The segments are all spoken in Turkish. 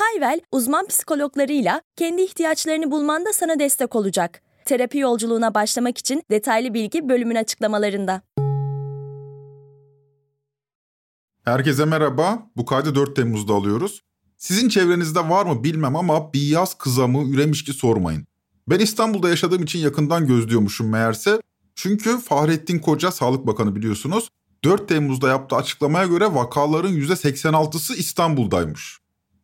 Hayvel, uzman psikologlarıyla kendi ihtiyaçlarını bulmanda sana destek olacak. Terapi yolculuğuna başlamak için detaylı bilgi bölümün açıklamalarında. Herkese merhaba. Bu kaydı 4 Temmuz'da alıyoruz. Sizin çevrenizde var mı bilmem ama bir yaz kızamı üremiş ki sormayın. Ben İstanbul'da yaşadığım için yakından gözlüyormuşum meğerse. Çünkü Fahrettin Koca Sağlık Bakanı biliyorsunuz 4 Temmuz'da yaptığı açıklamaya göre vakaların %86'sı İstanbul'daymış.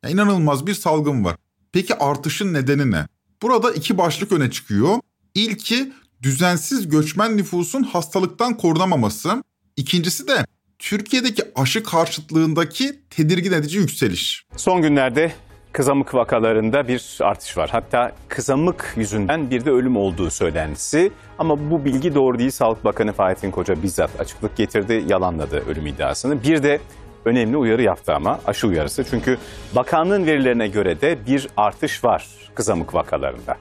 Ya inanılmaz bir salgın var. Peki artışın nedeni ne? Burada iki başlık öne çıkıyor. İlki düzensiz göçmen nüfusun hastalıktan korunamaması. İkincisi de Türkiye'deki aşı karşıtlığındaki tedirgin edici yükseliş. Son günlerde kızamık vakalarında bir artış var. Hatta kızamık yüzünden bir de ölüm olduğu söylentisi. Ama bu bilgi doğru değil. Sağlık Bakanı Fahrettin Koca bizzat açıklık getirdi, yalanladı ölüm iddiasını. Bir de önemli uyarı yaptı ama aşı uyarısı. Çünkü bakanlığın verilerine göre de bir artış var kızamık vakalarında.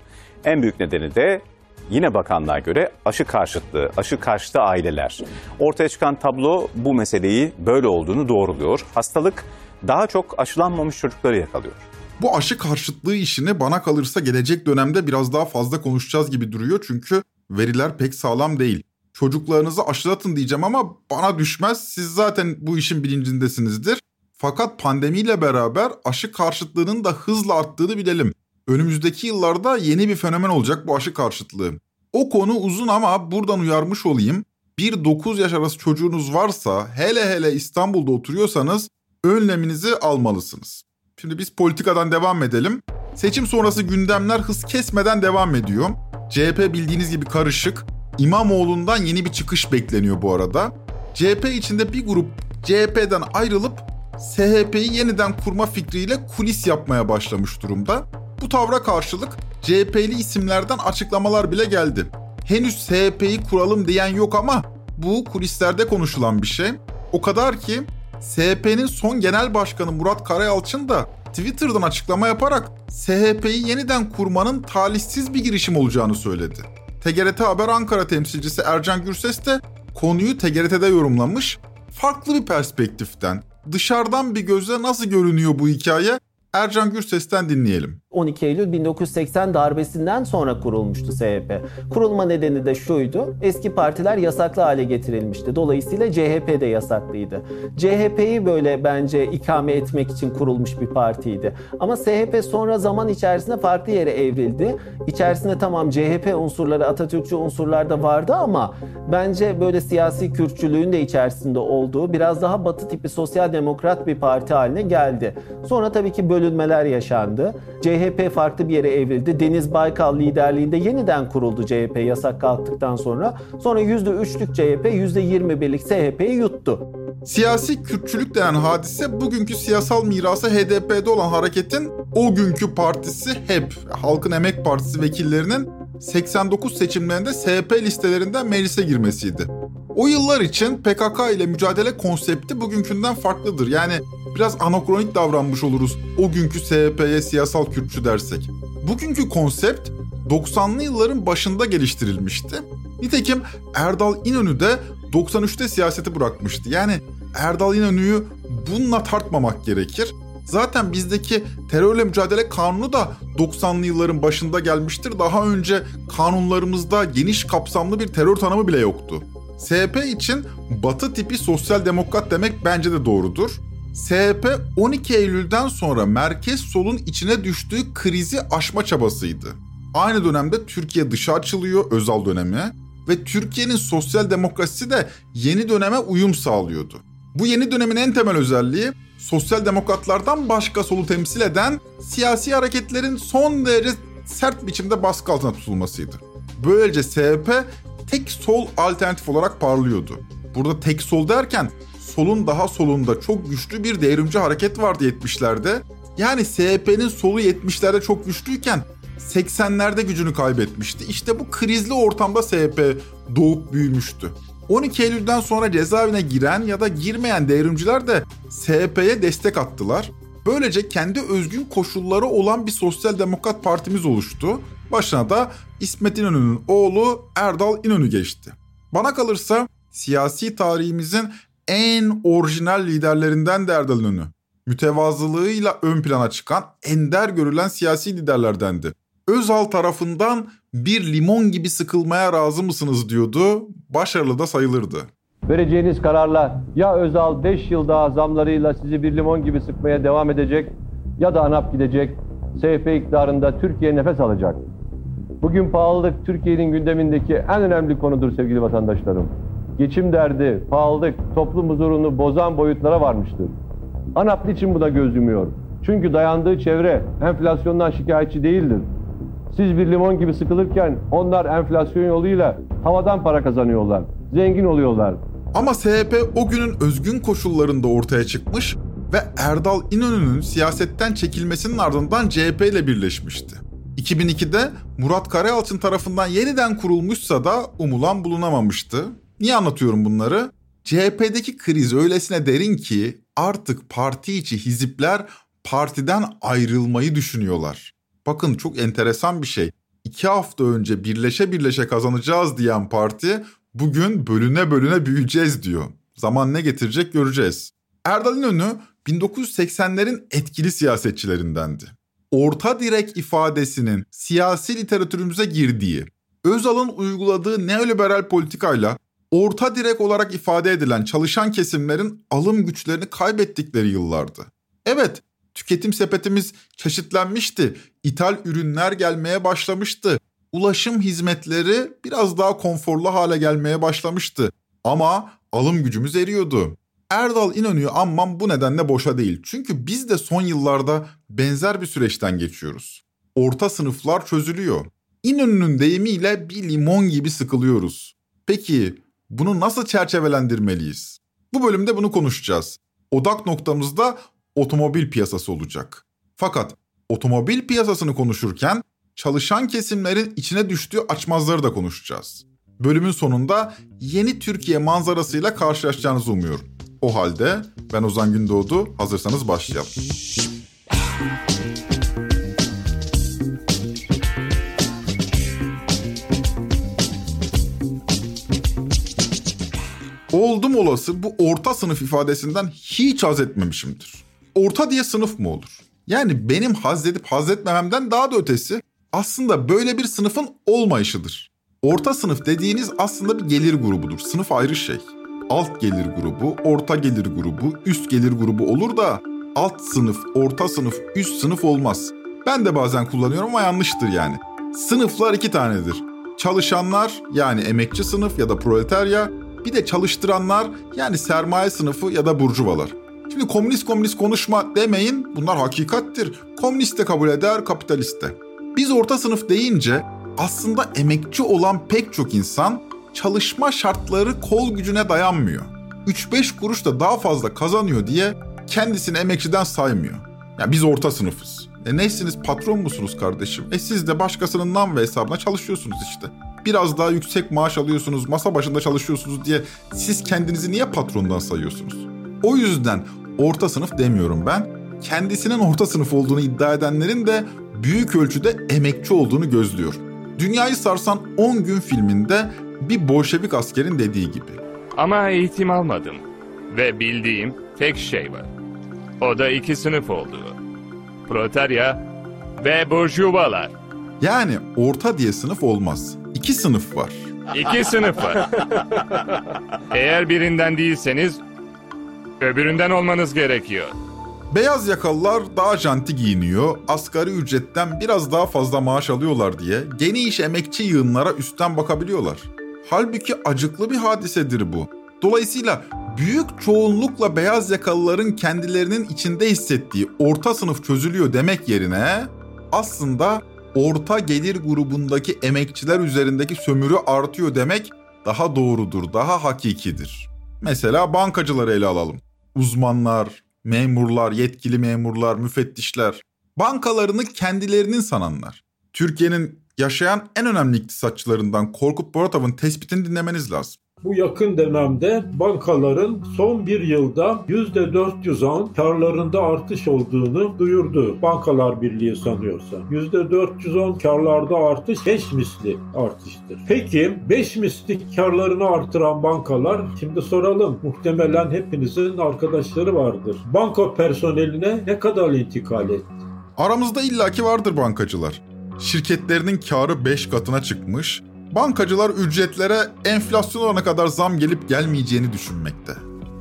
En büyük nedeni de yine bakanlığa göre aşı karşıtlığı, aşı karşıtı aileler. Ortaya çıkan tablo bu meseleyi böyle olduğunu doğruluyor. Hastalık daha çok aşılanmamış çocukları yakalıyor. Bu aşı karşıtlığı işini bana kalırsa gelecek dönemde biraz daha fazla konuşacağız gibi duruyor. Çünkü veriler pek sağlam değil. Çocuklarınızı aşılatın diyeceğim ama bana düşmez. Siz zaten bu işin bilincindesinizdir. Fakat pandemiyle beraber aşı karşıtlığının da hızla arttığını bilelim. Önümüzdeki yıllarda yeni bir fenomen olacak bu aşı karşıtlığı. O konu uzun ama buradan uyarmış olayım. Bir 9 yaş arası çocuğunuz varsa hele hele İstanbul'da oturuyorsanız önleminizi almalısınız. Şimdi biz politikadan devam edelim. Seçim sonrası gündemler hız kesmeden devam ediyor. CHP bildiğiniz gibi karışık. İmamoğlu'ndan yeni bir çıkış bekleniyor bu arada. CHP içinde bir grup CHP'den ayrılıp SHP'yi yeniden kurma fikriyle kulis yapmaya başlamış durumda. Bu tavra karşılık CHP'li isimlerden açıklamalar bile geldi. Henüz SHP'yi kuralım diyen yok ama bu kulislerde konuşulan bir şey. O kadar ki SHP'nin son genel başkanı Murat Karayalçın da Twitter'dan açıklama yaparak SHP'yi yeniden kurmanın talihsiz bir girişim olacağını söyledi. TGRT Haber Ankara temsilcisi Ercan Gürses de konuyu TGRT'de yorumlamış. Farklı bir perspektiften, dışarıdan bir gözle nasıl görünüyor bu hikaye Ercan Gürses'ten dinleyelim. 12 Eylül 1980 darbesinden sonra kurulmuştu SHP. Kurulma nedeni de şuydu. Eski partiler yasaklı hale getirilmişti. Dolayısıyla CHP de yasaklıydı. CHP'yi böyle bence ikame etmek için kurulmuş bir partiydi. Ama SHP sonra zaman içerisinde farklı yere evrildi. İçerisinde tamam CHP unsurları, Atatürkçü unsurlar da vardı ama bence böyle siyasi kürkçülüğün de içerisinde olduğu biraz daha batı tipi sosyal demokrat bir parti haline geldi. Sonra tabii ki bölünmeler yaşandı. CHP farklı bir yere evrildi. Deniz Baykal liderliğinde yeniden kuruldu CHP yasak kalktıktan sonra. Sonra %3'lük CHP, %21'lik SHP'yi yuttu. Siyasi Kürtçülük denen hadise bugünkü siyasal mirası HDP'de olan hareketin o günkü partisi HEP, Halkın Emek Partisi vekillerinin 89 seçimlerinde SP listelerinden meclise girmesiydi. O yıllar için PKK ile mücadele konsepti bugünkünden farklıdır. Yani biraz anakronik davranmış oluruz o günkü SHP'ye siyasal Kürtçü dersek. Bugünkü konsept 90'lı yılların başında geliştirilmişti. Nitekim Erdal İnönü de 93'te siyaseti bırakmıştı. Yani Erdal İnönü'yü bununla tartmamak gerekir. Zaten bizdeki terörle mücadele kanunu da 90'lı yılların başında gelmiştir. Daha önce kanunlarımızda geniş kapsamlı bir terör tanımı bile yoktu. SP için batı tipi sosyal demokrat demek bence de doğrudur. SHP 12 Eylül'den sonra merkez solun içine düştüğü krizi aşma çabasıydı. Aynı dönemde Türkiye dışa açılıyor özel dönemi ve Türkiye'nin sosyal demokrasisi de yeni döneme uyum sağlıyordu. Bu yeni dönemin en temel özelliği sosyal demokratlardan başka solu temsil eden siyasi hareketlerin son derece sert biçimde baskı altına tutulmasıydı. Böylece SHP tek sol alternatif olarak parlıyordu. Burada tek sol derken solun daha solunda çok güçlü bir devrimci hareket vardı 70'lerde. Yani SHP'nin solu 70'lerde çok güçlüyken 80'lerde gücünü kaybetmişti. İşte bu krizli ortamda SHP doğup büyümüştü. 12 Eylül'den sonra cezaevine giren ya da girmeyen devrimciler de SHP'ye destek attılar. Böylece kendi özgün koşulları olan bir sosyal demokrat partimiz oluştu. Başına da İsmet İnönü'nün oğlu Erdal İnönü geçti. Bana kalırsa siyasi tarihimizin en orijinal liderlerinden de Erdal İnönü. Mütevazılığıyla ön plana çıkan ender görülen siyasi liderlerdendi. Özal tarafından bir limon gibi sıkılmaya razı mısınız diyordu, başarılı da sayılırdı. Vereceğiniz kararla ya Özal 5 yıl daha zamlarıyla sizi bir limon gibi sıkmaya devam edecek ya da ANAP gidecek, SHP iktidarında Türkiye nefes alacak. Bugün pahalılık Türkiye'nin gündemindeki en önemli konudur sevgili vatandaşlarım. Geçim derdi, pahalılık toplum huzurunu bozan boyutlara varmıştır. ANAP için buna göz yumuyor? Çünkü dayandığı çevre enflasyondan şikayetçi değildir. Siz bir limon gibi sıkılırken onlar enflasyon yoluyla havadan para kazanıyorlar. Zengin oluyorlar. Ama SHP o günün özgün koşullarında ortaya çıkmış ve Erdal İnönü'nün siyasetten çekilmesinin ardından CHP ile birleşmişti. 2002'de Murat Karayalçın tarafından yeniden kurulmuşsa da umulan bulunamamıştı. Niye anlatıyorum bunları? CHP'deki kriz öylesine derin ki artık parti içi hizipler partiden ayrılmayı düşünüyorlar. Bakın çok enteresan bir şey. İki hafta önce birleşe birleşe kazanacağız diyen parti bugün bölüne bölüne büyüyeceğiz diyor. Zaman ne getirecek göreceğiz. Erdal İnönü 1980'lerin etkili siyasetçilerindendi. Orta direk ifadesinin siyasi literatürümüze girdiği, Özal'ın uyguladığı neoliberal politikayla orta direk olarak ifade edilen çalışan kesimlerin alım güçlerini kaybettikleri yıllardı. Evet, tüketim sepetimiz çeşitlenmişti. İthal ürünler gelmeye başlamıştı. Ulaşım hizmetleri biraz daha konforlu hale gelmeye başlamıştı. Ama alım gücümüz eriyordu. Erdal İnönü'yü anmam bu nedenle boşa değil. Çünkü biz de son yıllarda benzer bir süreçten geçiyoruz. Orta sınıflar çözülüyor. İnönü'nün deyimiyle bir limon gibi sıkılıyoruz. Peki bunu nasıl çerçevelendirmeliyiz? Bu bölümde bunu konuşacağız. Odak noktamızda otomobil piyasası olacak. Fakat otomobil piyasasını konuşurken çalışan kesimlerin içine düştüğü açmazları da konuşacağız. Bölümün sonunda yeni Türkiye manzarasıyla karşılaşacağınızı umuyorum. O halde ben Ozan Gündoğdu, hazırsanız başlayalım. Oldum olası bu orta sınıf ifadesinden hiç haz etmemişimdir. Orta diye sınıf mı olur? Yani benim haz edip haz etmememden daha da ötesi aslında böyle bir sınıfın olmayışıdır. Orta sınıf dediğiniz aslında bir gelir grubudur. Sınıf ayrı şey. Alt gelir grubu, orta gelir grubu, üst gelir grubu olur da alt sınıf, orta sınıf, üst sınıf olmaz. Ben de bazen kullanıyorum ama yanlıştır yani. Sınıflar iki tanedir. Çalışanlar yani emekçi sınıf ya da proletarya, bir de çalıştıranlar yani sermaye sınıfı ya da burjuvalar. Şimdi komünist komünist konuşma demeyin bunlar hakikattir. Komünist de kabul eder, kapitalist de. Biz orta sınıf deyince aslında emekçi olan pek çok insan çalışma şartları kol gücüne dayanmıyor. 3-5 kuruş da daha fazla kazanıyor diye kendisini emekçiden saymıyor. Ya yani biz orta sınıfız. E neysiniz patron musunuz kardeşim? E siz de başkasının nam ve hesabına çalışıyorsunuz işte. Biraz daha yüksek maaş alıyorsunuz, masa başında çalışıyorsunuz diye siz kendinizi niye patrondan sayıyorsunuz? O yüzden orta sınıf demiyorum ben. Kendisinin orta sınıf olduğunu iddia edenlerin de büyük ölçüde emekçi olduğunu gözlüyor. Dünyayı sarsan 10 gün filminde bir Bolşevik askerin dediği gibi. Ama eğitim almadım ve bildiğim tek şey var. O da iki sınıf olduğu. Proletarya ve burjuvalar. Yani orta diye sınıf olmaz. İki sınıf var. İki sınıf var. Eğer birinden değilseniz öbüründen olmanız gerekiyor. Beyaz yakalılar daha janti giyiniyor, asgari ücretten biraz daha fazla maaş alıyorlar diye geniş emekçi yığınlara üstten bakabiliyorlar. Halbuki acıklı bir hadisedir bu. Dolayısıyla büyük çoğunlukla beyaz yakalıların kendilerinin içinde hissettiği orta sınıf çözülüyor demek yerine aslında orta gelir grubundaki emekçiler üzerindeki sömürü artıyor demek daha doğrudur, daha hakikidir. Mesela bankacıları ele alalım. Uzmanlar, memurlar, yetkili memurlar, müfettişler bankalarını kendilerinin sananlar. Türkiye'nin yaşayan en önemli iktisatçılarından Korkut Boratov'un tespitini dinlemeniz lazım. Bu yakın dönemde bankaların son bir yılda %410 karlarında artış olduğunu duyurdu. Bankalar Birliği sanıyorsa. %410 karlarda artış 5 misli artıştır. Peki 5 misli karlarını artıran bankalar şimdi soralım. Muhtemelen hepinizin arkadaşları vardır. Banka personeline ne kadar intikal etti? Aramızda illaki vardır bankacılar. Şirketlerinin karı 5 katına çıkmış, bankacılar ücretlere enflasyon oranına kadar zam gelip gelmeyeceğini düşünmekte.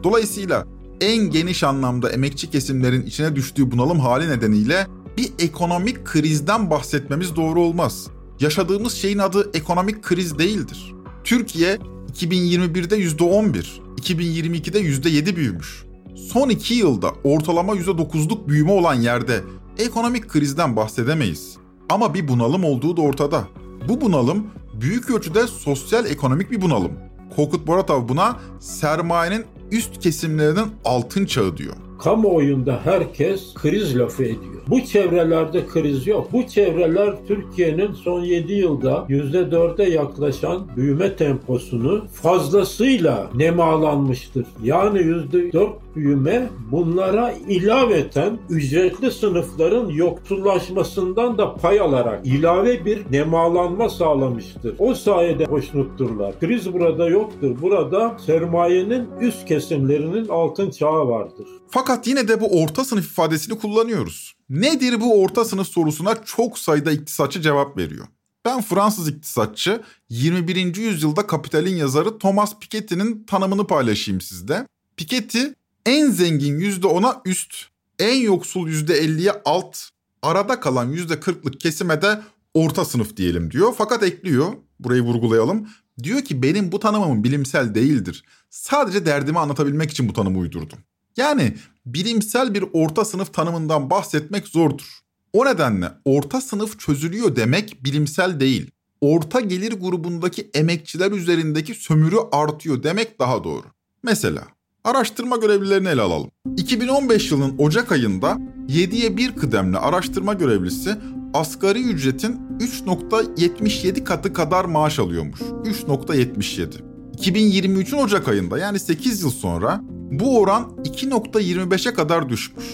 Dolayısıyla en geniş anlamda emekçi kesimlerin içine düştüğü bunalım hali nedeniyle bir ekonomik krizden bahsetmemiz doğru olmaz. Yaşadığımız şeyin adı ekonomik kriz değildir. Türkiye 2021'de %11, 2022'de %7 büyümüş. Son 2 yılda ortalama %9'luk büyüme olan yerde ekonomik krizden bahsedemeyiz. Ama bir bunalım olduğu da ortada. Bu bunalım büyük ölçüde sosyal ekonomik bir bunalım. Korkut Boratov buna sermayenin üst kesimlerinin altın çağı diyor. Kamuoyunda herkes kriz lafı ediyor. Bu çevrelerde kriz yok. Bu çevreler Türkiye'nin son 7 yılda %4'e yaklaşan büyüme temposunu fazlasıyla nemalanmıştır. Yani %4 büyüme bunlara ilaveten ücretli sınıfların yoksullaşmasından da pay alarak ilave bir nemalanma sağlamıştır. O sayede hoşnutturlar. Kriz burada yoktur. Burada sermayenin üst kesimlerinin altın çağı vardır. Fakat yine de bu orta sınıf ifadesini kullanıyoruz. Nedir bu orta sınıf sorusuna çok sayıda iktisatçı cevap veriyor. Ben Fransız iktisatçı 21. yüzyılda Kapital'in yazarı Thomas Piketty'nin tanımını paylaşayım sizde. Piketty en zengin %10'a üst, en yoksul %50'ye alt, arada kalan %40'lık kesime de orta sınıf diyelim diyor. Fakat ekliyor, burayı vurgulayalım. Diyor ki benim bu tanımım bilimsel değildir. Sadece derdimi anlatabilmek için bu tanımı uydurdum. Yani bilimsel bir orta sınıf tanımından bahsetmek zordur. O nedenle orta sınıf çözülüyor demek bilimsel değil. Orta gelir grubundaki emekçiler üzerindeki sömürü artıyor demek daha doğru. Mesela araştırma görevlilerini ele alalım. 2015 yılının Ocak ayında 7'ye 1 kıdemli araştırma görevlisi asgari ücretin 3.77 katı kadar maaş alıyormuş. 3.77. 2023'ün Ocak ayında yani 8 yıl sonra bu oran 2.25'e kadar düşmüş.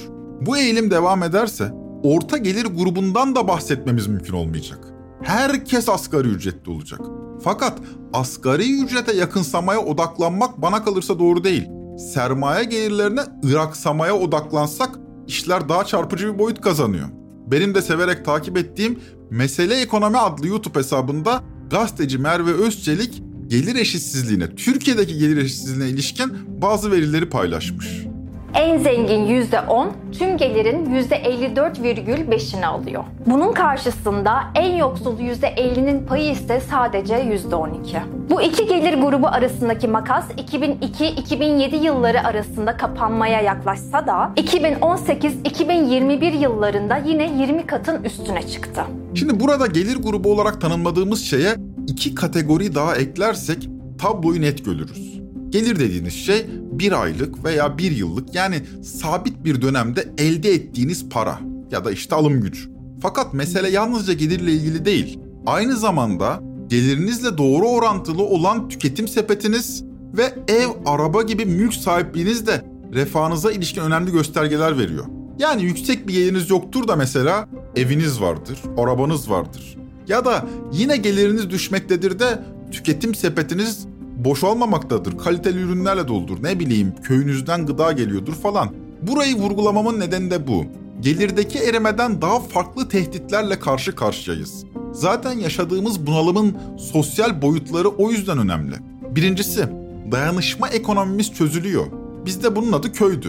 Bu eğilim devam ederse orta gelir grubundan da bahsetmemiz mümkün olmayacak. Herkes asgari ücretli olacak. Fakat asgari ücrete yakınsamaya odaklanmak bana kalırsa doğru değil. Sermaye gelirlerine ıraksamaya odaklansak işler daha çarpıcı bir boyut kazanıyor. Benim de severek takip ettiğim Mesele Ekonomi adlı YouTube hesabında gazeteci Merve Özçelik gelir eşitsizliğine, Türkiye'deki gelir eşitsizliğine ilişkin bazı verileri paylaşmış. En zengin %10 tüm gelirin %54,5'ini alıyor. Bunun karşısında en yoksul %50'nin payı ise sadece %12. Bu iki gelir grubu arasındaki makas 2002-2007 yılları arasında kapanmaya yaklaşsa da 2018-2021 yıllarında yine 20 katın üstüne çıktı. Şimdi burada gelir grubu olarak tanımladığımız şeye iki kategori daha eklersek tabloyu net görürüz. Gelir dediğiniz şey bir aylık veya bir yıllık yani sabit bir dönemde elde ettiğiniz para ya da işte alım gücü. Fakat mesele yalnızca gelirle ilgili değil. Aynı zamanda gelirinizle doğru orantılı olan tüketim sepetiniz ve ev, araba gibi mülk sahipliğiniz de refahınıza ilişkin önemli göstergeler veriyor. Yani yüksek bir geliriniz yoktur da mesela eviniz vardır, arabanız vardır. Ya da yine geliriniz düşmektedir de tüketim sepetiniz boş olmamaktadır. Kaliteli ürünlerle doldur. Ne bileyim köyünüzden gıda geliyordur falan. Burayı vurgulamamın nedeni de bu. Gelirdeki erimeden daha farklı tehditlerle karşı karşıyayız. Zaten yaşadığımız bunalımın sosyal boyutları o yüzden önemli. Birincisi, dayanışma ekonomimiz çözülüyor. Bizde bunun adı köydü.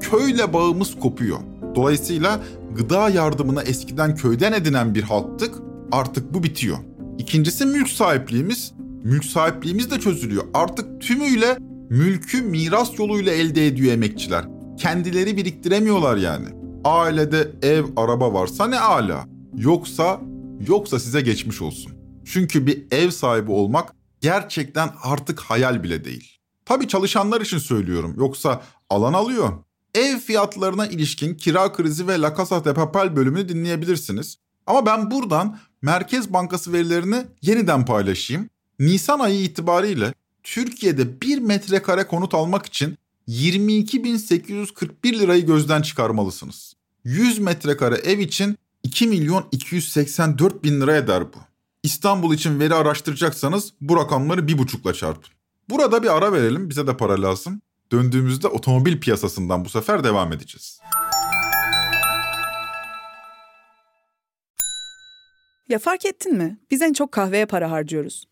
Köyle bağımız kopuyor. Dolayısıyla gıda yardımına eskiden köyden edinen bir halktık, artık bu bitiyor. İkincisi mülk sahipliğimiz mülk sahipliğimiz de çözülüyor. Artık tümüyle mülkü miras yoluyla elde ediyor emekçiler. Kendileri biriktiremiyorlar yani. Ailede ev, araba varsa ne ala. Yoksa, yoksa size geçmiş olsun. Çünkü bir ev sahibi olmak gerçekten artık hayal bile değil. Tabii çalışanlar için söylüyorum. Yoksa alan alıyor. Ev fiyatlarına ilişkin kira krizi ve La Casa de Papel bölümünü dinleyebilirsiniz. Ama ben buradan Merkez Bankası verilerini yeniden paylaşayım. Nisan ayı itibariyle Türkiye'de 1 metrekare konut almak için 22.841 lirayı gözden çıkarmalısınız. 100 metrekare ev için 2 milyon 284 bin lira eder bu. İstanbul için veri araştıracaksanız bu rakamları bir buçukla çarpın. Burada bir ara verelim bize de para lazım. Döndüğümüzde otomobil piyasasından bu sefer devam edeceğiz. Ya fark ettin mi? Biz en çok kahveye para harcıyoruz.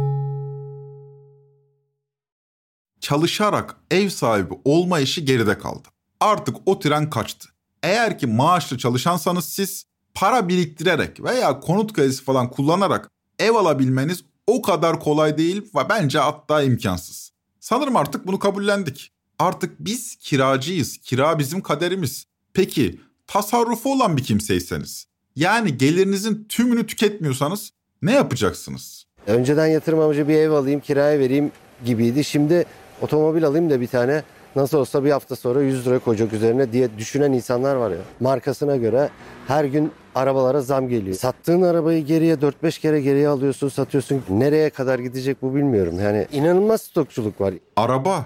Çalışarak ev sahibi olma işi geride kaldı. Artık o tren kaçtı. Eğer ki maaşlı çalışansanız siz para biriktirerek veya konut kredisi falan kullanarak ev alabilmeniz o kadar kolay değil ve bence hatta imkansız. Sanırım artık bunu kabullendik. Artık biz kiracıyız. Kira bizim kaderimiz. Peki tasarrufu olan bir kimseyseniz yani gelirinizin tümünü tüketmiyorsanız ne yapacaksınız? Önceden yatırım amacı bir ev alayım kiraya vereyim gibiydi. Şimdi otomobil alayım da bir tane nasıl olsa bir hafta sonra 100 lira koyacak üzerine diye düşünen insanlar var ya. Markasına göre her gün arabalara zam geliyor. Sattığın arabayı geriye 4-5 kere geriye alıyorsun, satıyorsun. Nereye kadar gidecek bu bilmiyorum. Yani inanılmaz stokçuluk var. Araba.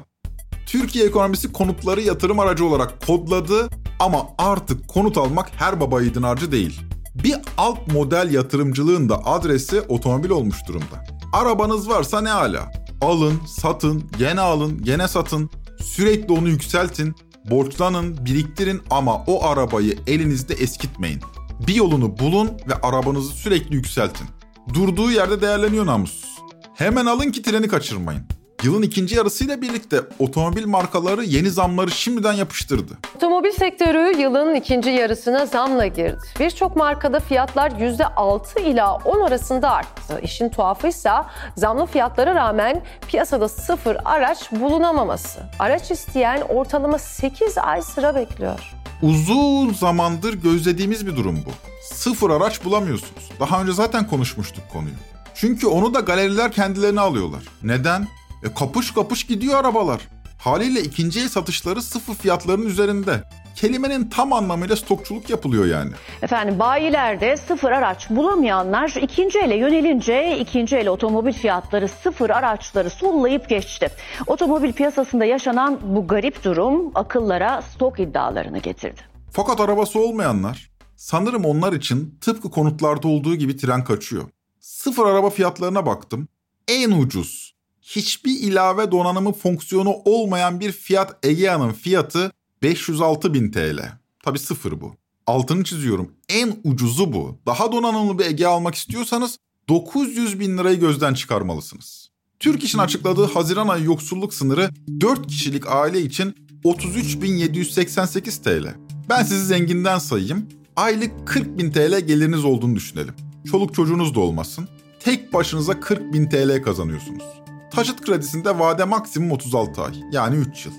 Türkiye ekonomisi konutları yatırım aracı olarak kodladı ama artık konut almak her baba yiğidin harcı değil. Bir alt model yatırımcılığın da adresi otomobil olmuş durumda. Arabanız varsa ne ala? Alın, satın, gene alın, gene satın. Sürekli onu yükseltin, borçlanın, biriktirin ama o arabayı elinizde eskitmeyin. Bir yolunu bulun ve arabanızı sürekli yükseltin. Durduğu yerde değerleniyor namussuz. Hemen alın ki treni kaçırmayın. Yılın ikinci yarısıyla birlikte otomobil markaları yeni zamları şimdiden yapıştırdı. Otomobil sektörü yılın ikinci yarısına zamla girdi. Birçok markada fiyatlar %6 ila 10 arasında arttı. İşin tuhafıysa zamlı fiyatlara rağmen piyasada sıfır araç bulunamaması. Araç isteyen ortalama 8 ay sıra bekliyor. Uzun zamandır gözlediğimiz bir durum bu. Sıfır araç bulamıyorsunuz. Daha önce zaten konuşmuştuk konuyu. Çünkü onu da galeriler kendilerine alıyorlar. Neden? E kapış kapış gidiyor arabalar. Haliyle ikinci el satışları sıfır fiyatların üzerinde. Kelimenin tam anlamıyla stokçuluk yapılıyor yani. Efendim bayilerde sıfır araç bulamayanlar ikinci ele yönelince ikinci el otomobil fiyatları sıfır araçları sollayıp geçti. Otomobil piyasasında yaşanan bu garip durum akıllara stok iddialarını getirdi. Fakat arabası olmayanlar sanırım onlar için tıpkı konutlarda olduğu gibi tren kaçıyor. Sıfır araba fiyatlarına baktım. En ucuz hiçbir ilave donanımı fonksiyonu olmayan bir Fiat Egea'nın fiyatı 506 bin TL. Tabi sıfır bu. Altını çiziyorum. En ucuzu bu. Daha donanımlı bir Egea almak istiyorsanız 900 bin lirayı gözden çıkarmalısınız. Türk İş'in açıkladığı Haziran ayı yoksulluk sınırı 4 kişilik aile için 33.788 TL. Ben sizi zenginden sayayım. Aylık 40 bin TL geliriniz olduğunu düşünelim. Çoluk çocuğunuz da olmasın. Tek başınıza 40 bin TL kazanıyorsunuz. Taşıt kredisinde vade maksimum 36 ay yani 3 yıl.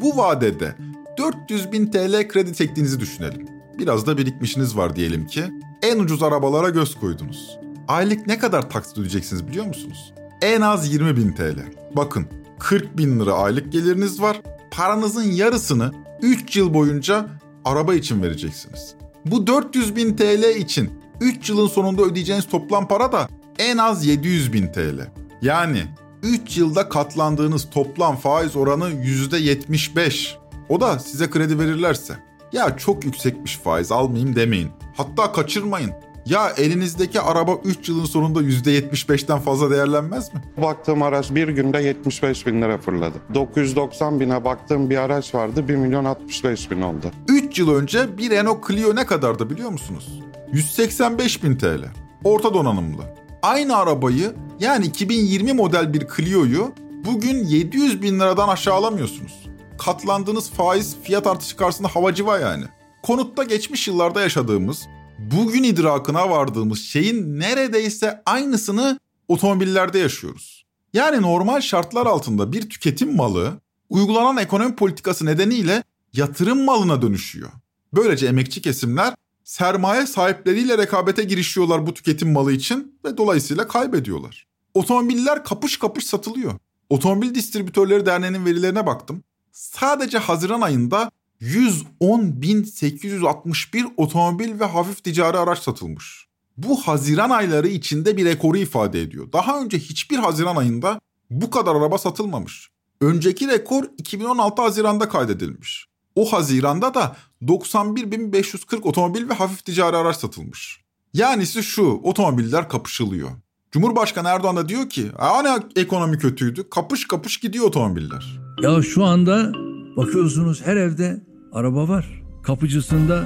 Bu vadede 400 bin TL kredi çektiğinizi düşünelim. Biraz da birikmişiniz var diyelim ki. En ucuz arabalara göz koydunuz. Aylık ne kadar taksit ödeyeceksiniz biliyor musunuz? En az 20 bin TL. Bakın 40 bin lira aylık geliriniz var. Paranızın yarısını 3 yıl boyunca araba için vereceksiniz. Bu 400 bin TL için 3 yılın sonunda ödeyeceğiniz toplam para da en az 700 bin TL. Yani 3 yılda katlandığınız toplam faiz oranı %75. O da size kredi verirlerse. Ya çok yüksekmiş faiz almayayım demeyin. Hatta kaçırmayın. Ya elinizdeki araba 3 yılın sonunda %75'ten fazla değerlenmez mi? Baktığım araç bir günde 75 bin lira fırladı. 990 bine baktığım bir araç vardı 1 milyon 65 bin oldu. 3 yıl önce bir Renault Clio ne kadardı biliyor musunuz? 185 bin TL. Orta donanımlı. Aynı arabayı yani 2020 model bir Clio'yu bugün 700 bin liradan aşağı alamıyorsunuz. Katlandığınız faiz fiyat artışı karşısında havacıva yani. Konutta geçmiş yıllarda yaşadığımız, bugün idrakına vardığımız şeyin neredeyse aynısını otomobillerde yaşıyoruz. Yani normal şartlar altında bir tüketim malı uygulanan ekonomi politikası nedeniyle yatırım malına dönüşüyor. Böylece emekçi kesimler sermaye sahipleriyle rekabete girişiyorlar bu tüketim malı için ve dolayısıyla kaybediyorlar. Otomobiller kapış kapış satılıyor. Otomobil Distribütörleri Derneği'nin verilerine baktım. Sadece Haziran ayında 110.861 otomobil ve hafif ticari araç satılmış. Bu Haziran ayları içinde bir rekoru ifade ediyor. Daha önce hiçbir Haziran ayında bu kadar araba satılmamış. Önceki rekor 2016 Haziran'da kaydedilmiş. O Haziran'da da 91.540 otomobil ve hafif ticari araç satılmış. Yani şu otomobiller kapışılıyor. Cumhurbaşkanı Erdoğan da diyor ki hani ekonomi kötüydü kapış kapış gidiyor otomobiller. Ya şu anda bakıyorsunuz her evde araba var. Kapıcısında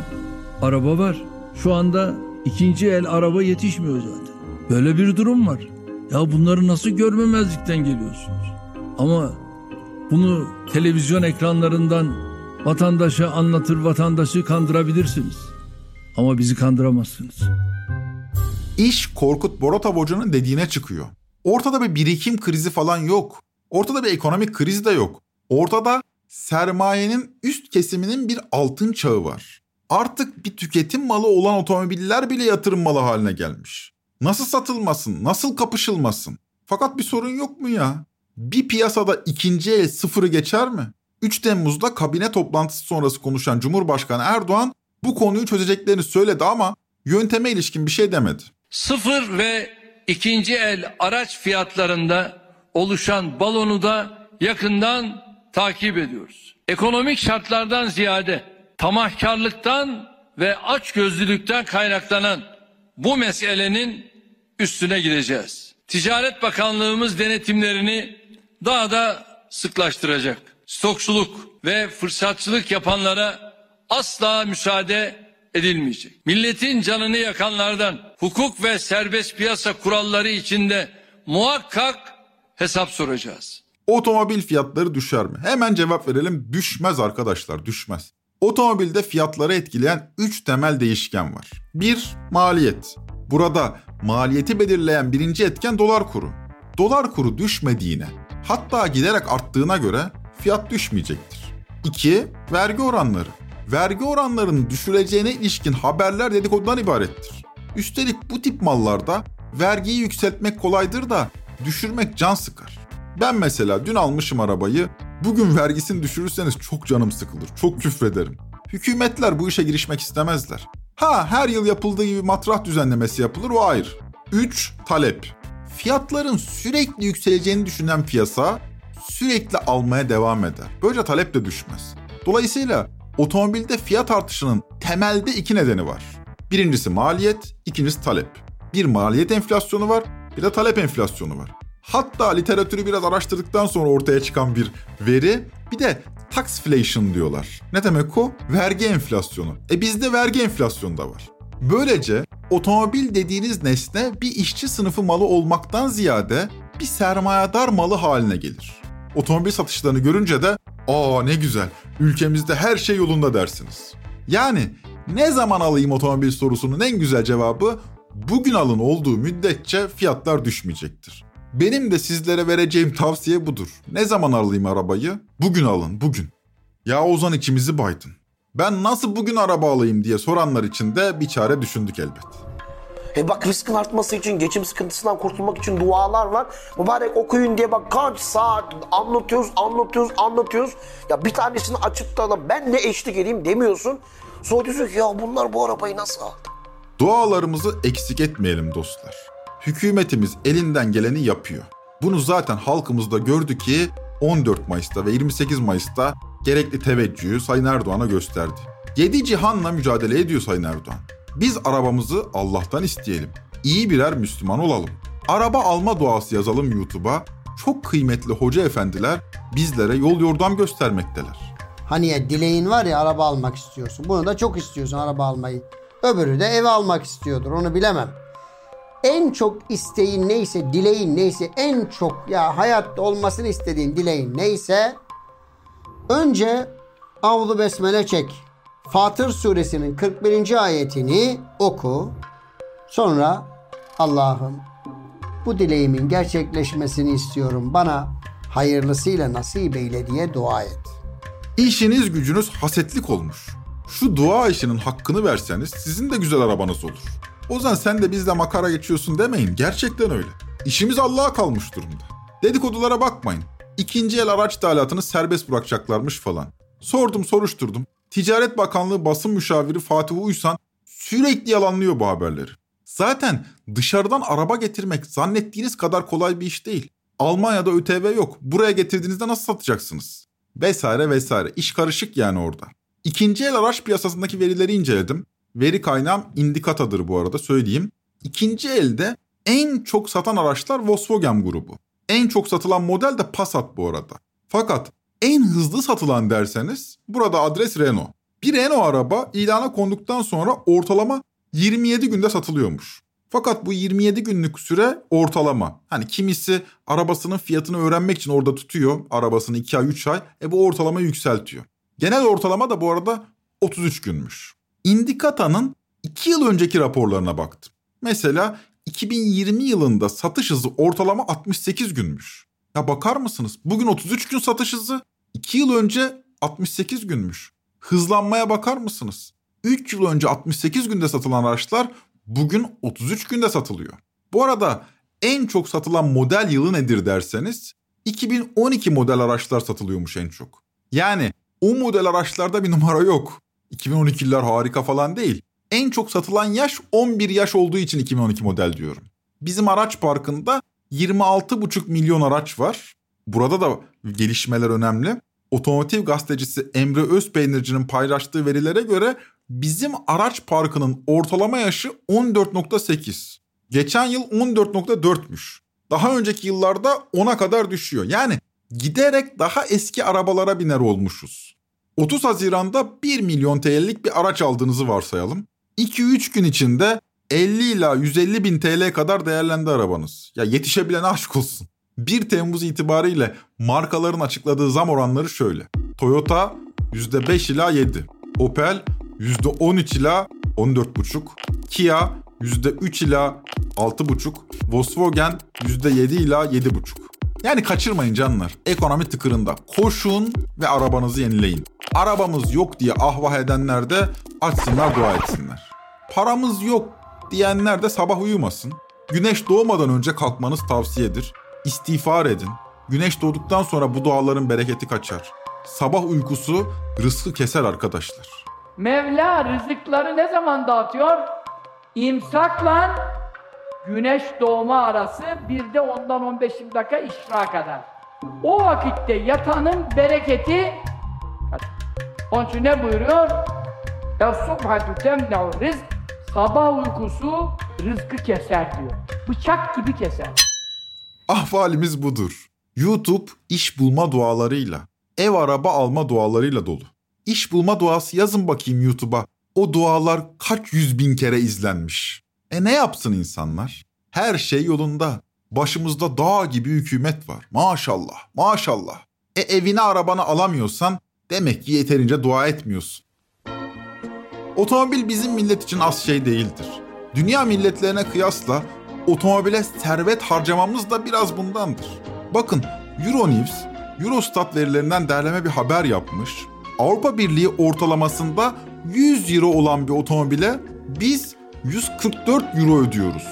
araba var. Şu anda ikinci el araba yetişmiyor zaten. Böyle bir durum var. Ya bunları nasıl görmemezlikten geliyorsunuz? Ama bunu televizyon ekranlarından vatandaşa anlatır, vatandaşı kandırabilirsiniz. Ama bizi kandıramazsınız. İş Korkut Boratov Hoca'nın dediğine çıkıyor. Ortada bir birikim krizi falan yok. Ortada bir ekonomik kriz de yok. Ortada sermayenin üst kesiminin bir altın çağı var. Artık bir tüketim malı olan otomobiller bile yatırım malı haline gelmiş. Nasıl satılmasın, nasıl kapışılmasın? Fakat bir sorun yok mu ya? Bir piyasada ikinci el sıfırı geçer mi? 3 Temmuz'da kabine toplantısı sonrası konuşan Cumhurbaşkanı Erdoğan bu konuyu çözeceklerini söyledi ama yönteme ilişkin bir şey demedi. Sıfır ve ikinci el araç fiyatlarında oluşan balonu da yakından takip ediyoruz. Ekonomik şartlardan ziyade tamahkarlıktan ve açgözlülükten kaynaklanan bu meselenin üstüne gideceğiz. Ticaret Bakanlığımız denetimlerini daha da sıklaştıracak. Stokçuluk ve fırsatçılık yapanlara asla müsaade edilmeyecek. Milletin canını yakanlardan hukuk ve serbest piyasa kuralları içinde muhakkak hesap soracağız. Otomobil fiyatları düşer mi? Hemen cevap verelim. Düşmez arkadaşlar, düşmez. Otomobilde fiyatları etkileyen 3 temel değişken var. 1. Maliyet. Burada maliyeti belirleyen birinci etken dolar kuru. Dolar kuru düşmediğine, hatta giderek arttığına göre fiyat düşmeyecektir. 2. Vergi oranları. Vergi oranlarının düşüreceğine ilişkin haberler dedikodudan ibarettir. Üstelik bu tip mallarda vergiyi yükseltmek kolaydır da düşürmek can sıkar. Ben mesela dün almışım arabayı, bugün vergisini düşürürseniz çok canım sıkılır, çok küfrederim. Hükümetler bu işe girişmek istemezler. Ha her yıl yapıldığı gibi matrah düzenlemesi yapılır o ayrı. 3. Talep. Fiyatların sürekli yükseleceğini düşünen piyasa sürekli almaya devam eder. Böylece talep de düşmez. Dolayısıyla otomobilde fiyat artışının temelde iki nedeni var. Birincisi maliyet, ikincisi talep. Bir maliyet enflasyonu var, bir de talep enflasyonu var. Hatta literatürü biraz araştırdıktan sonra ortaya çıkan bir veri bir de taxflation diyorlar. Ne demek o? Vergi enflasyonu. E bizde vergi enflasyonu da var. Böylece otomobil dediğiniz nesne bir işçi sınıfı malı olmaktan ziyade bir sermayedar malı haline gelir. Otomobil satışlarını görünce de ''Aa ne güzel, ülkemizde her şey yolunda'' dersiniz. Yani ne zaman alayım otomobil sorusunun en güzel cevabı bugün alın olduğu müddetçe fiyatlar düşmeyecektir. Benim de sizlere vereceğim tavsiye budur. Ne zaman alayım arabayı? Bugün alın, bugün. Ya Ozan içimizi baydın. Ben nasıl bugün araba alayım diye soranlar için de bir çare düşündük elbet. E bak riskin artması için, geçim sıkıntısından kurtulmak için dualar var. Mübarek okuyun diye bak kaç saat anlatıyoruz, anlatıyoruz, anlatıyoruz. Ya bir tanesini açıp da ben de eşlik edeyim demiyorsun. Sonra diyorsun ki ya bunlar bu arabayı nasıl aldı? Dualarımızı eksik etmeyelim dostlar. Hükümetimiz elinden geleni yapıyor. Bunu zaten halkımız da gördü ki 14 Mayıs'ta ve 28 Mayıs'ta gerekli teveccühü Sayın Erdoğan'a gösterdi. Yedi cihanla mücadele ediyor Sayın Erdoğan. Biz arabamızı Allah'tan isteyelim. İyi birer Müslüman olalım. Araba alma duası yazalım YouTube'a. Çok kıymetli hoca efendiler bizlere yol yordam göstermekteler. Hani ya dileğin var ya araba almak istiyorsun. Bunu da çok istiyorsun araba almayı. Öbürü de ev almak istiyordur onu bilemem. En çok isteğin neyse, dileğin neyse, en çok ya hayatta olmasını istediğin dileğin neyse önce Avlu Besmele çek. Fatır suresinin 41. ayetini oku. Sonra Allah'ım bu dileğimin gerçekleşmesini istiyorum. Bana hayırlısıyla nasip eyle diye dua et. İşiniz gücünüz hasetlik olmuş. Şu dua işinin hakkını verseniz sizin de güzel arabanız olur. Ozan sen de bizle makara geçiyorsun demeyin. Gerçekten öyle. İşimiz Allah'a kalmış durumda. Dedikodulara bakmayın. İkinci el araç ithalatını serbest bırakacaklarmış falan. Sordum soruşturdum. Ticaret Bakanlığı basın müşaviri Fatih Uysan sürekli yalanlıyor bu haberleri. Zaten dışarıdan araba getirmek zannettiğiniz kadar kolay bir iş değil. Almanya'da ÖTV yok. Buraya getirdiğinizde nasıl satacaksınız? Vesaire vesaire. İş karışık yani orada. İkinci el araç piyasasındaki verileri inceledim. Veri kaynağım Indicata'dır bu arada söyleyeyim. İkinci elde en çok satan araçlar Volkswagen grubu. En çok satılan model de Passat bu arada. Fakat en hızlı satılan derseniz burada adres Renault. Bir Renault araba ilana konduktan sonra ortalama 27 günde satılıyormuş. Fakat bu 27 günlük süre ortalama. Hani kimisi arabasının fiyatını öğrenmek için orada tutuyor arabasını 2 ay 3 ay. E bu ortalama yükseltiyor. Genel ortalama da bu arada 33 günmüş. Indicata'nın 2 yıl önceki raporlarına baktım. Mesela 2020 yılında satış hızı ortalama 68 günmüş. Ya bakar mısınız? Bugün 33 gün satış hızı, 2 yıl önce 68 günmüş. Hızlanmaya bakar mısınız? 3 yıl önce 68 günde satılan araçlar bugün 33 günde satılıyor. Bu arada en çok satılan model yılı nedir derseniz 2012 model araçlar satılıyormuş en çok. Yani o model araçlarda bir numara yok. 2012'liler harika falan değil. En çok satılan yaş 11 yaş olduğu için 2012 model diyorum. Bizim araç parkında 26,5 milyon araç var. Burada da gelişmeler önemli. Otomotiv gazetecisi Emre Özpeynirci'nin paylaştığı verilere göre bizim araç parkının ortalama yaşı 14.8. Geçen yıl 14.4'müş. Daha önceki yıllarda 10'a kadar düşüyor. Yani giderek daha eski arabalara biner olmuşuz. 30 Haziran'da 1 milyon TL'lik bir araç aldığınızı varsayalım. 2-3 gün içinde 50 ila 150 bin TL kadar değerlendi arabanız. Ya yetişebilen aşk olsun. 1 Temmuz itibariyle markaların açıkladığı zam oranları şöyle. Toyota %5 ila 7. Opel %13 ila 14,5. Kia %3 ila 6,5. Volkswagen %7 ila 7,5. Yani kaçırmayın canlar. Ekonomi tıkırında. Koşun ve arabanızı yenileyin. Arabamız yok diye ahvah edenler de açsınlar dua etsinler. Paramız yok diyenler de sabah uyumasın. Güneş doğmadan önce kalkmanız tavsiyedir. İstiğfar edin. Güneş doğduktan sonra bu duaların bereketi kaçar. Sabah uykusu rızkı keser arkadaşlar. Mevla rızıkları ne zaman dağıtıyor? İmsakla güneş doğma arası bir de ondan 15 dakika işra kadar. O vakitte yatanın bereketi onun için ne buyuruyor? Ya subhatu temne'u rizk sabah uykusu rızkı keser diyor. Bıçak gibi keser. Ahvalimiz budur. YouTube iş bulma dualarıyla, ev araba alma dualarıyla dolu. İş bulma duası yazın bakayım YouTube'a. O dualar kaç yüz bin kere izlenmiş. E ne yapsın insanlar? Her şey yolunda. Başımızda dağ gibi hükümet var. Maşallah, maşallah. E evine arabanı alamıyorsan demek ki yeterince dua etmiyorsun. Otomobil bizim millet için az şey değildir. Dünya milletlerine kıyasla otomobile servet harcamamız da biraz bundandır. Bakın Euronews, Eurostat verilerinden derleme bir haber yapmış. Avrupa Birliği ortalamasında 100 euro olan bir otomobile biz 144 euro ödüyoruz.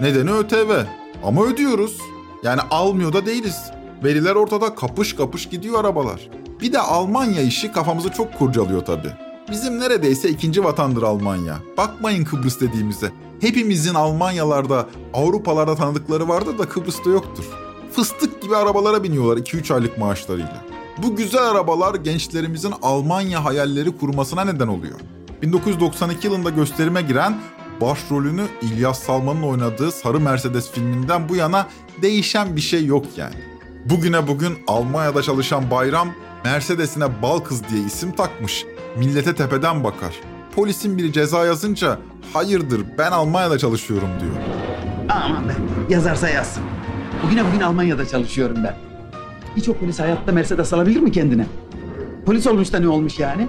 Nedeni ÖTV. Ama ödüyoruz. Yani almıyor da değiliz. Veriler ortada kapış kapış gidiyor arabalar. Bir de Almanya işi kafamızı çok kurcalıyor tabii. Bizim neredeyse ikinci vatandır Almanya. Bakmayın Kıbrıs dediğimize. Hepimizin Almanyalarda, Avrupalarda tanıdıkları vardır da Kıbrıs'ta yoktur. Fıstık gibi arabalara biniyorlar 2-3 aylık maaşlarıyla. Bu güzel arabalar gençlerimizin Almanya hayalleri kurmasına neden oluyor. 1992 yılında gösterime giren başrolünü İlyas Salman'ın oynadığı Sarı Mercedes filminden bu yana değişen bir şey yok yani. Bugüne bugün Almanya'da çalışan Bayram, Mercedes'ine bal kız diye isim takmış. Millete tepeden bakar. Polisin biri ceza yazınca hayırdır ben Almanya'da çalışıyorum diyor. Aman be yazarsa yazsın. Bugüne bugün Almanya'da çalışıyorum ben. Birçok polis hayatta Mercedes alabilir mi kendine? Polis olmuş da ne olmuş yani?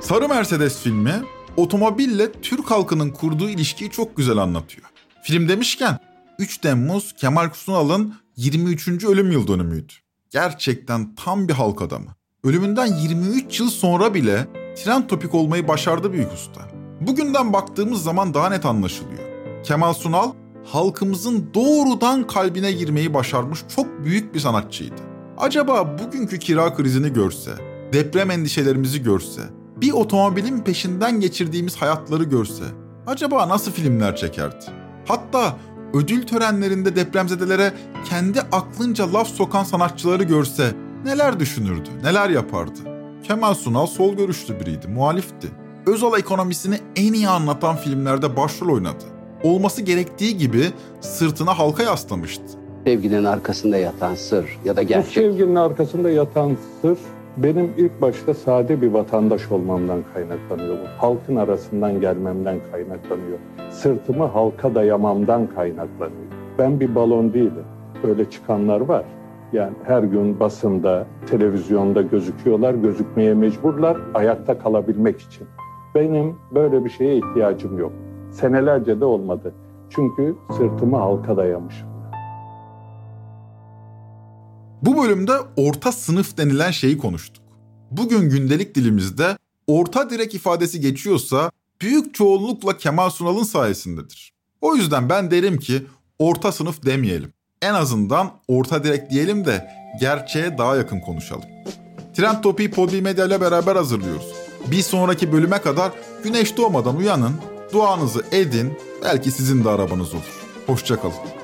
Sarı Mercedes filmi otomobille Türk halkının kurduğu ilişkiyi çok güzel anlatıyor. Film demişken 3 Temmuz Kemal Sunal'ın 23. ölüm yıl dönümüydü. Gerçekten tam bir halk adamı. Ölümünden 23 yıl sonra bile tren topik olmayı başardı büyük usta. Bugünden baktığımız zaman daha net anlaşılıyor. Kemal Sunal halkımızın doğrudan kalbine girmeyi başarmış çok büyük bir sanatçıydı. Acaba bugünkü kira krizini görse, deprem endişelerimizi görse, bir otomobilin peşinden geçirdiğimiz hayatları görse, acaba nasıl filmler çekerdi? Hatta ödül törenlerinde depremzedelere kendi aklınca laf sokan sanatçıları görse neler düşünürdü, neler yapardı? Kemal Sunal sol görüşlü biriydi, muhalifti. Özal ekonomisini en iyi anlatan filmlerde başrol oynadı. Olması gerektiği gibi sırtına halka yaslamıştı. Sevginin arkasında yatan sır ya da Bu gerçek. sevginin arkasında yatan sır benim ilk başta sade bir vatandaş olmamdan kaynaklanıyor. Bu halkın arasından gelmemden kaynaklanıyor. Sırtımı halka dayamamdan kaynaklanıyor. Ben bir balon değilim. Öyle çıkanlar var. Yani her gün basında, televizyonda gözüküyorlar, gözükmeye mecburlar ayakta kalabilmek için. Benim böyle bir şeye ihtiyacım yok. Senelerce de olmadı. Çünkü sırtımı halka dayamışım. Bu bölümde orta sınıf denilen şeyi konuştuk. Bugün gündelik dilimizde orta direk ifadesi geçiyorsa büyük çoğunlukla Kemal Sunal'ın sayesindedir. O yüzden ben derim ki orta sınıf demeyelim. En azından orta direk diyelim de gerçeğe daha yakın konuşalım. Trend Topi'yi Podbi Medya ile beraber hazırlıyoruz. Bir sonraki bölüme kadar güneş doğmadan uyanın, duanızı edin, belki sizin de arabanız olur. Hoşçakalın.